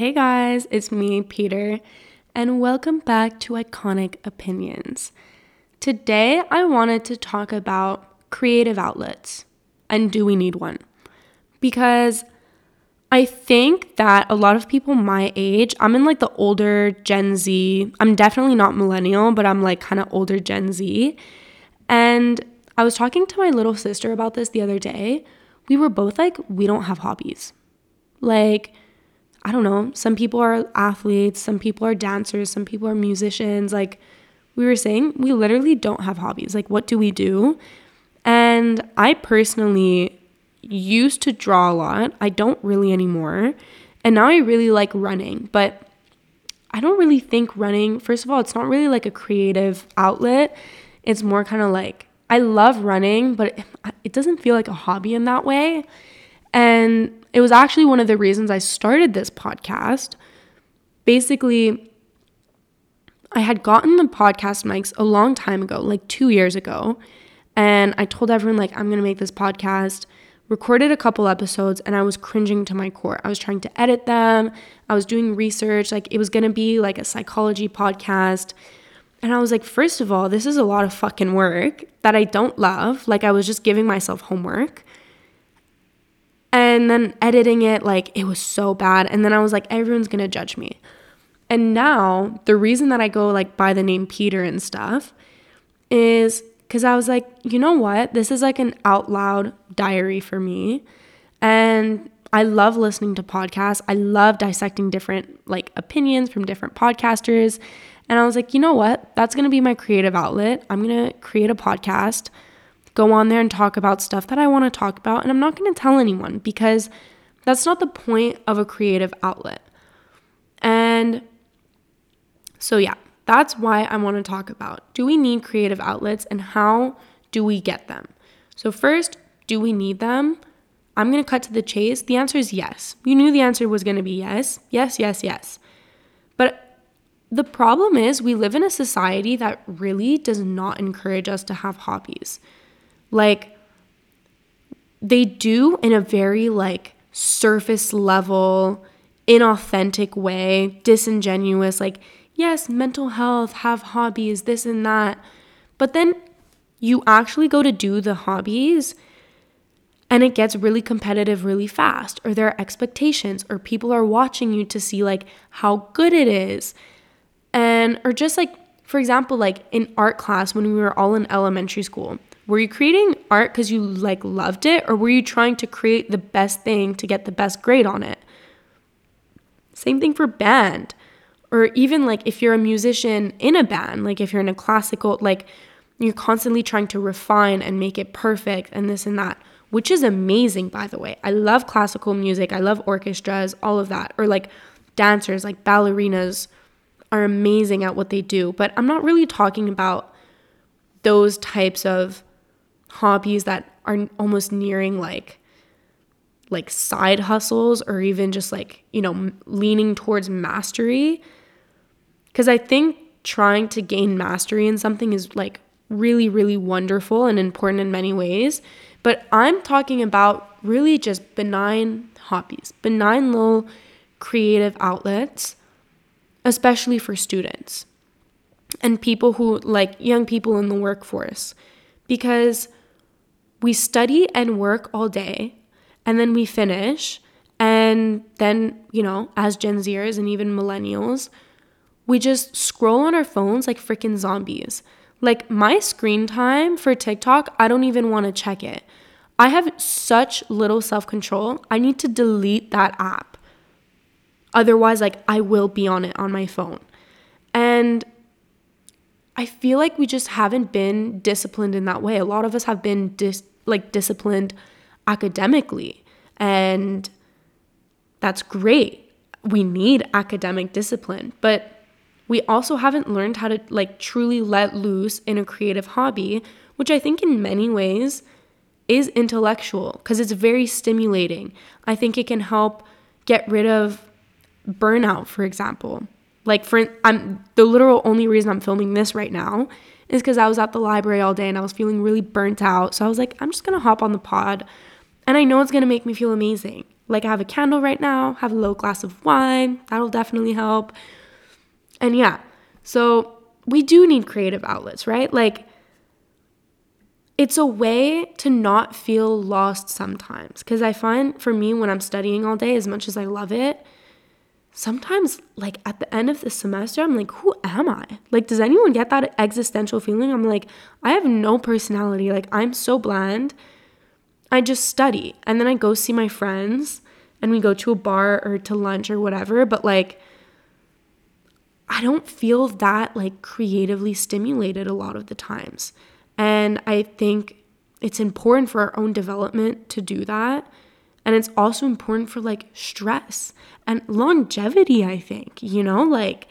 Hey guys, it's me, Peter, and welcome back to Iconic Opinions. Today, I wanted to talk about creative outlets and do we need one? Because I think that a lot of people my age, I'm in like the older Gen Z, I'm definitely not millennial, but I'm like kind of older Gen Z. And I was talking to my little sister about this the other day. We were both like, we don't have hobbies. Like, I don't know, some people are athletes, some people are dancers, some people are musicians. Like we were saying, we literally don't have hobbies. Like, what do we do? And I personally used to draw a lot. I don't really anymore. And now I really like running, but I don't really think running, first of all, it's not really like a creative outlet. It's more kind of like I love running, but it, doesn't feel like a hobby in that way. And it was actually one of the reasons I started this podcast. Basically, I had gotten the podcast mics a long time ago, like two years ago. And I told everyone, like, I'm going to make this podcast, recorded a couple episodes, and I was cringing to my core. I was trying to edit them, I was doing research. Like, it was going to be like a psychology podcast. And I was like, first of all, this is a lot of fucking work that I don't love. Like, I was just giving myself homework. And then editing it, like, it was so bad. And then I was like, everyone's gonna judge me. And now, the reason that I go like by the name Peter and stuff is because I was like, you know what? This is like an out loud diary for me. And I love listening to podcasts. I love dissecting different like opinions from different podcasters. And I was like, you know what? That's going to be my creative outlet. I'm going to create a podcast go on there and talk about stuff that I want to talk about. And I'm not going to tell anyone because that's not the point of a creative outlet. And so, yeah, that's why I want to talk about do we need creative outlets and how do we get them? So, first, do we need them? I'm going to cut to the chase. The answer is yes. You knew the answer was going to be yes, yes, yes, yes. But the problem is, we live in a society that really does not encourage us to have hobbies. Like they do in a very like surface level, inauthentic way, disingenuous, like, yes, mental health, have hobbies, this and that. But then you actually go to do the hobbies and it gets really competitive really fast, or there are expectations, or people are watching you to see like how good it is. And, or just like, for example, like in art class when we were all in elementary school, were you creating art because you like loved it or were you trying to create the best thing to get the best grade on it? Same thing for band. Or even like if you're a musician in a band, like if you're in a classical like you're constantly trying to refine and make it perfect and this and that, which is amazing by the way. I love classical music, I love orchestras, all of that. Or like dancers, like ballerinas are amazing at what they do, but I'm not really talking about those types of hobbies that are almost nearing like like side hustles or even just like, you know, leaning towards mastery. Cuz I think trying to gain mastery in something is like really really wonderful and important in many ways, but I'm talking about really just benign hobbies, benign little creative outlets, especially for students and people who like young people in the workforce because we study and work all day and then we finish and then you know as gen zers and even millennials we just scroll on our phones like freaking zombies. Like my screen time for tiktok i don't even want to check it. I have such little self-control i need to delete that app. Otherwise like i will be on it on my phone. And I feel like we just haven't been disciplined in that way. A lot of us have been dis- like disciplined academically and that's great. We need academic discipline, but we also haven't learned how to like truly let loose in a creative hobby, which I think in many ways is intellectual because it's very stimulating. I think it can help get rid of burnout, for example. Like for I'm the literal only reason I'm filming this right now is because I was at the library all day and I was feeling really burnt out. So I was like, I'm just gonna hop on the pod and I know it's gonna make me feel amazing. Like I have a candle right now, have a little glass of wine, that'll definitely help. And yeah, so we do need creative outlets, right? Like it's a way to not feel lost sometimes. Because I find for me, when I'm studying all day, as much as I love it, sometimes, like at the end of the semester, I'm like, who am I? Like, does anyone get that existential feeling? I'm like, I have no personality. Like, I'm so bland. I just study and then I go see my friends and we go to a bar or to lunch or whatever. But like, I don't feel that like creatively stimulated a lot of the times. And I think it's important for our own development to do that. And it's also important for like stress and longevity, I think, you know, like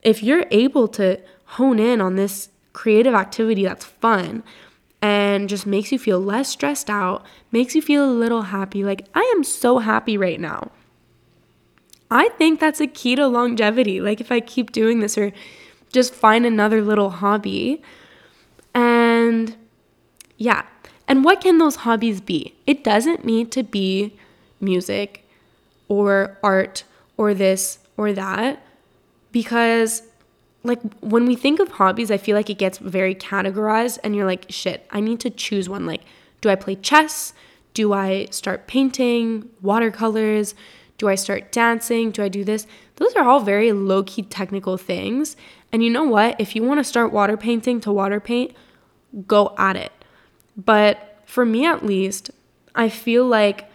if you're able to hone in on this creative activity that's fun and just makes you feel less stressed out, makes you feel a little happy. Like, I am so happy right now. I think that's a key to longevity. Like, if I keep doing this or just find another little hobby and yeah. And what can those hobbies be? It doesn't need to be music or art or this or that because like when we think of hobbies, I feel like it gets very categorized and you're like, shit, I need to choose one. Like, do I play chess? Do I start painting watercolors? Do I start dancing? Do I do this? Those are all very low key technical things. And you know what? If you want to start water painting to water paint, go at it. But for me at least, I feel like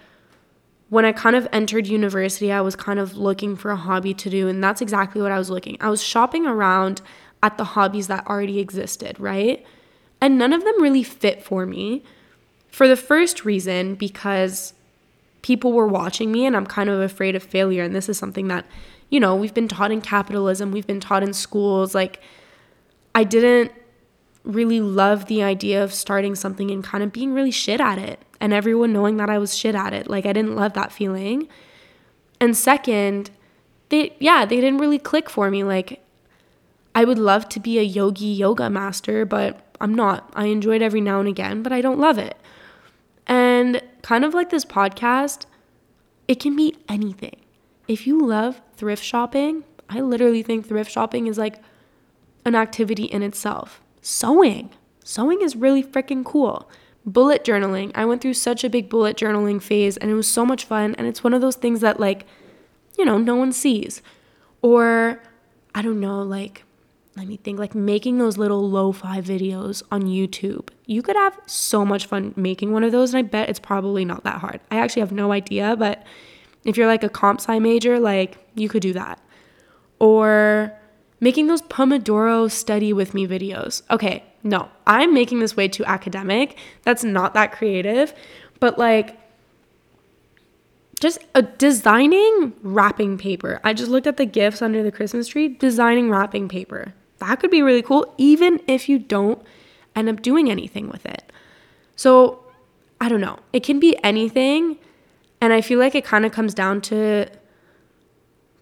when I kind of entered university, I was kind of looking for a hobby to do. And that's exactly what I was looking. I was shopping around at the hobbies that already existed, right? And none of them really fit for me. For the first reason, because people were watching me and I'm kind of afraid of failure. And this is something that you know, we've been taught in capitalism, we've been taught in schools. Like, I didn't really love the idea of starting something and kind of being really shit at it and everyone knowing that I was shit at it. Like, I didn't love that feeling. And second, they, yeah, they didn't really click for me. Like, I would love to be a yogi yoga master, but I'm not. I enjoy it every now and again, but I don't love it. And kind of like this podcast, it can be anything if you love thrift shopping, I literally think thrift shopping is like an activity in itself. Sewing. Sewing is really freaking cool. Bullet journaling. I went through such a big bullet journaling phase and it was so much fun. And it's one of those things that, like, you know, no one sees. Or, I don't know, like, let me think, like making those little lo fi videos on YouTube. You could have so much fun making one of those. And I bet it's probably not that hard. I actually have no idea, but if you're like a comp sci major, like you could do that. Or making those Pomodoro study with me videos. Okay, no, I'm making this way too academic. That's not that creative. But like, just uh, designing wrapping paper. I just looked at the gifts under the Christmas tree, designing wrapping paper. That could be really cool, even if you don't end up doing anything with it. So, I don't know. It can be anything. And I feel like it kind of comes down to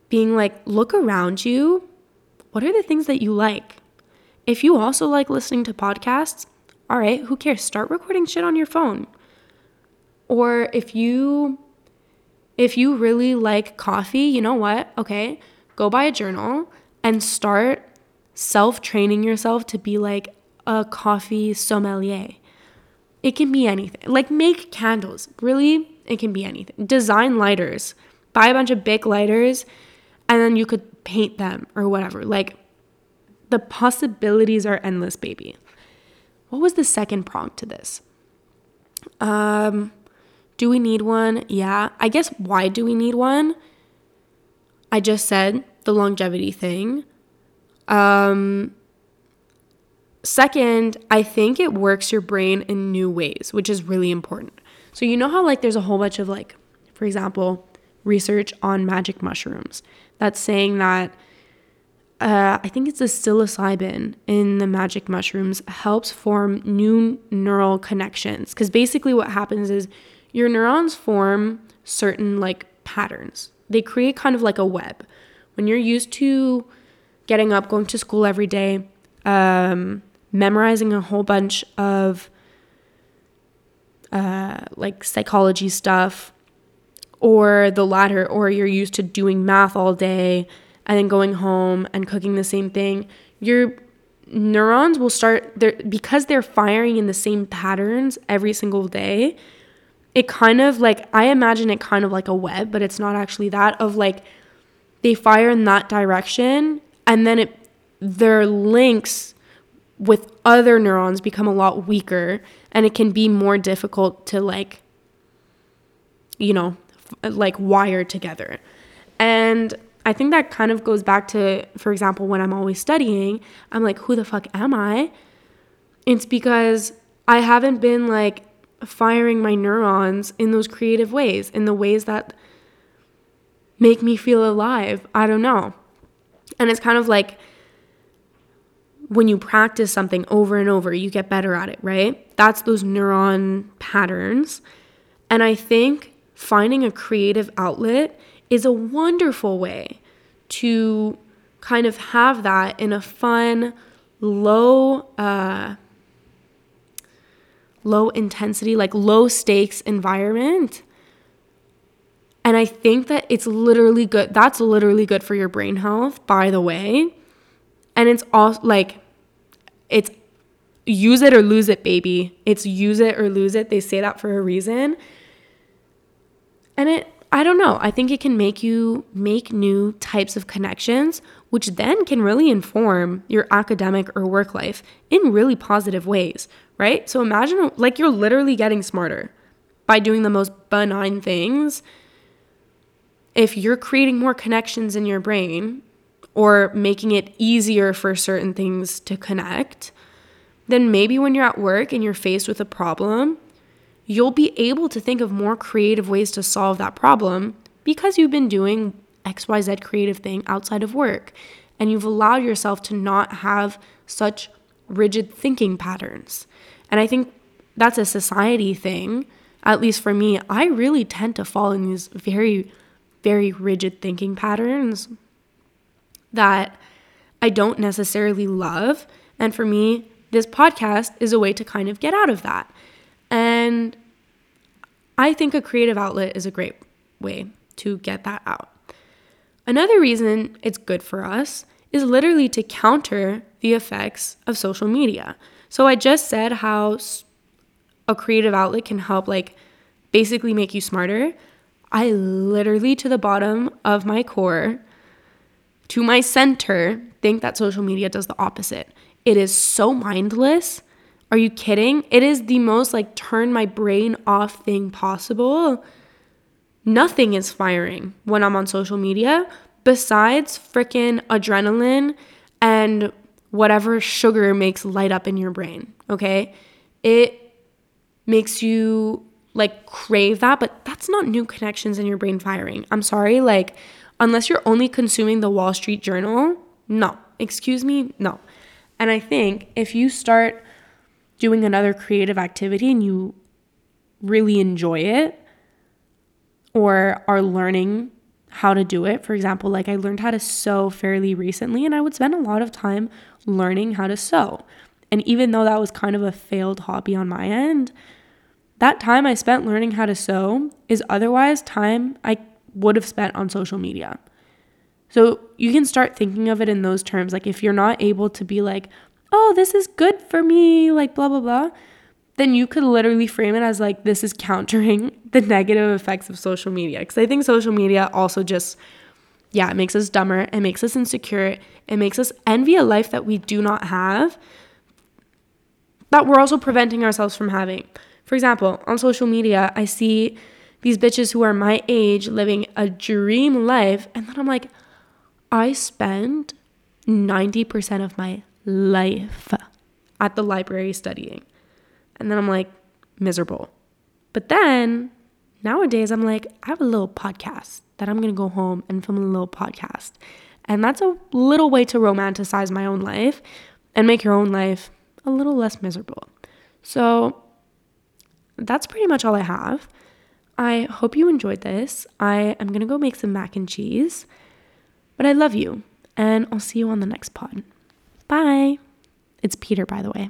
being like, look around you. What are the things that you like? If you also like listening to podcasts, all right, who cares? Start recording shit on your phone. Or if you if you really like coffee, you know what? Okay, go buy a journal and start self-training yourself to be like a coffee sommelier. It can be anything. Like make candles. Really it can be anything. Design lighters. Buy a bunch of big lighters and then you could paint them or whatever. Like the possibilities are endless, baby. What was the second prompt to this? Um do we need one? Yeah. I guess why do we need one? I just said the longevity thing. Um second, I think it works your brain in new ways, which is really important. So, you know how, like, there's a whole bunch of, like, for example, research on magic mushrooms that's saying that uh, I think it's the psilocybin in the magic mushrooms helps form new neural connections. Because basically, what happens is your neurons form certain like patterns, they create kind of like a web. When you're used to getting up, going to school every day, um, memorizing a whole bunch of uh, like psychology stuff or the latter, or you're used to doing math all day and then going home and cooking the same thing, your neurons will start there because they're firing in the same patterns every single day. It kind of like I imagine it kind of like a web, but it's not actually that of like they fire in that direction and then it their links with other neurons become a lot weaker and it can be more difficult to like you know like wired together and i think that kind of goes back to for example when i'm always studying i'm like who the fuck am i it's because i haven't been like firing my neurons in those creative ways in the ways that make me feel alive i don't know and it's kind of like when you practice something over and over, you get better at it, right? That's those neuron patterns. And I think finding a creative outlet is a wonderful way to kind of have that in a fun, low, uh, low intensity, like low stakes environment. And I think that it's literally good. That's literally good for your brain health, by the way. And it's all like, it's use it or lose it, baby. It's use it or lose it. They say that for a reason. And it, I don't know, I think it can make you make new types of connections, which then can really inform your academic or work life in really positive ways, right? So imagine like you're literally getting smarter by doing the most benign things. If you're creating more connections in your brain, or making it easier for certain things to connect, then maybe when you're at work and you're faced with a problem, you'll be able to think of more creative ways to solve that problem because you've been doing XYZ creative thing outside of work and you've allowed yourself to not have such rigid thinking patterns. And I think that's a society thing. At least for me, I really tend to fall in these very, very rigid thinking patterns that I don't necessarily love. And for me, this podcast is a way to kind of get out of that. And I think a creative outlet is a great way to get that out. Another reason it's good for us is literally to counter the effects of social media. So I just said how a creative outlet can help like basically make you smarter. I literally to the bottom of my core to my center think that social media does the opposite. It is so mindless. Are you kidding? It is the most like turn my brain off thing possible. Nothing is firing when I'm on social media besides freaking adrenaline and whatever sugar makes light up in your brain, okay? It makes you like crave that, but that's not new connections in your brain firing. I'm sorry, like unless you're only consuming the Wall Street Journal, no. Excuse me, no. And I think if you start doing another creative activity and you really enjoy it or are learning how to do it, for example, like I learned how to sew fairly recently and I would spend a lot of time learning how to sew. And even though that was kind of a failed hobby on my end, that time I spent learning how to sew is otherwise time I would have spent on social media. So you can start thinking of it in those terms. Like if you're not able to be like, oh, this is good for me, like blah, blah, blah, then you could literally frame it as like, this is countering the negative effects of social media. Because I think social media also just, yeah, it makes us dumber, it makes us insecure, it makes us envy a life that we do not have, that we're also preventing ourselves from having. For example, on social media, I see these bitches who are my age living a dream life. And then I'm like, I spend 90% of my life at the library studying. And then I'm like, miserable. But then nowadays, I'm like, I have a little podcast that I'm going to go home and film a little podcast. And that's a little way to romanticize my own life and make your own life a little less miserable. So that's pretty much all I have. I hope you enjoyed this. I am going to go make some mac and cheese. But I love you, and I'll see you on the next pod. Bye. It's Peter, by the way.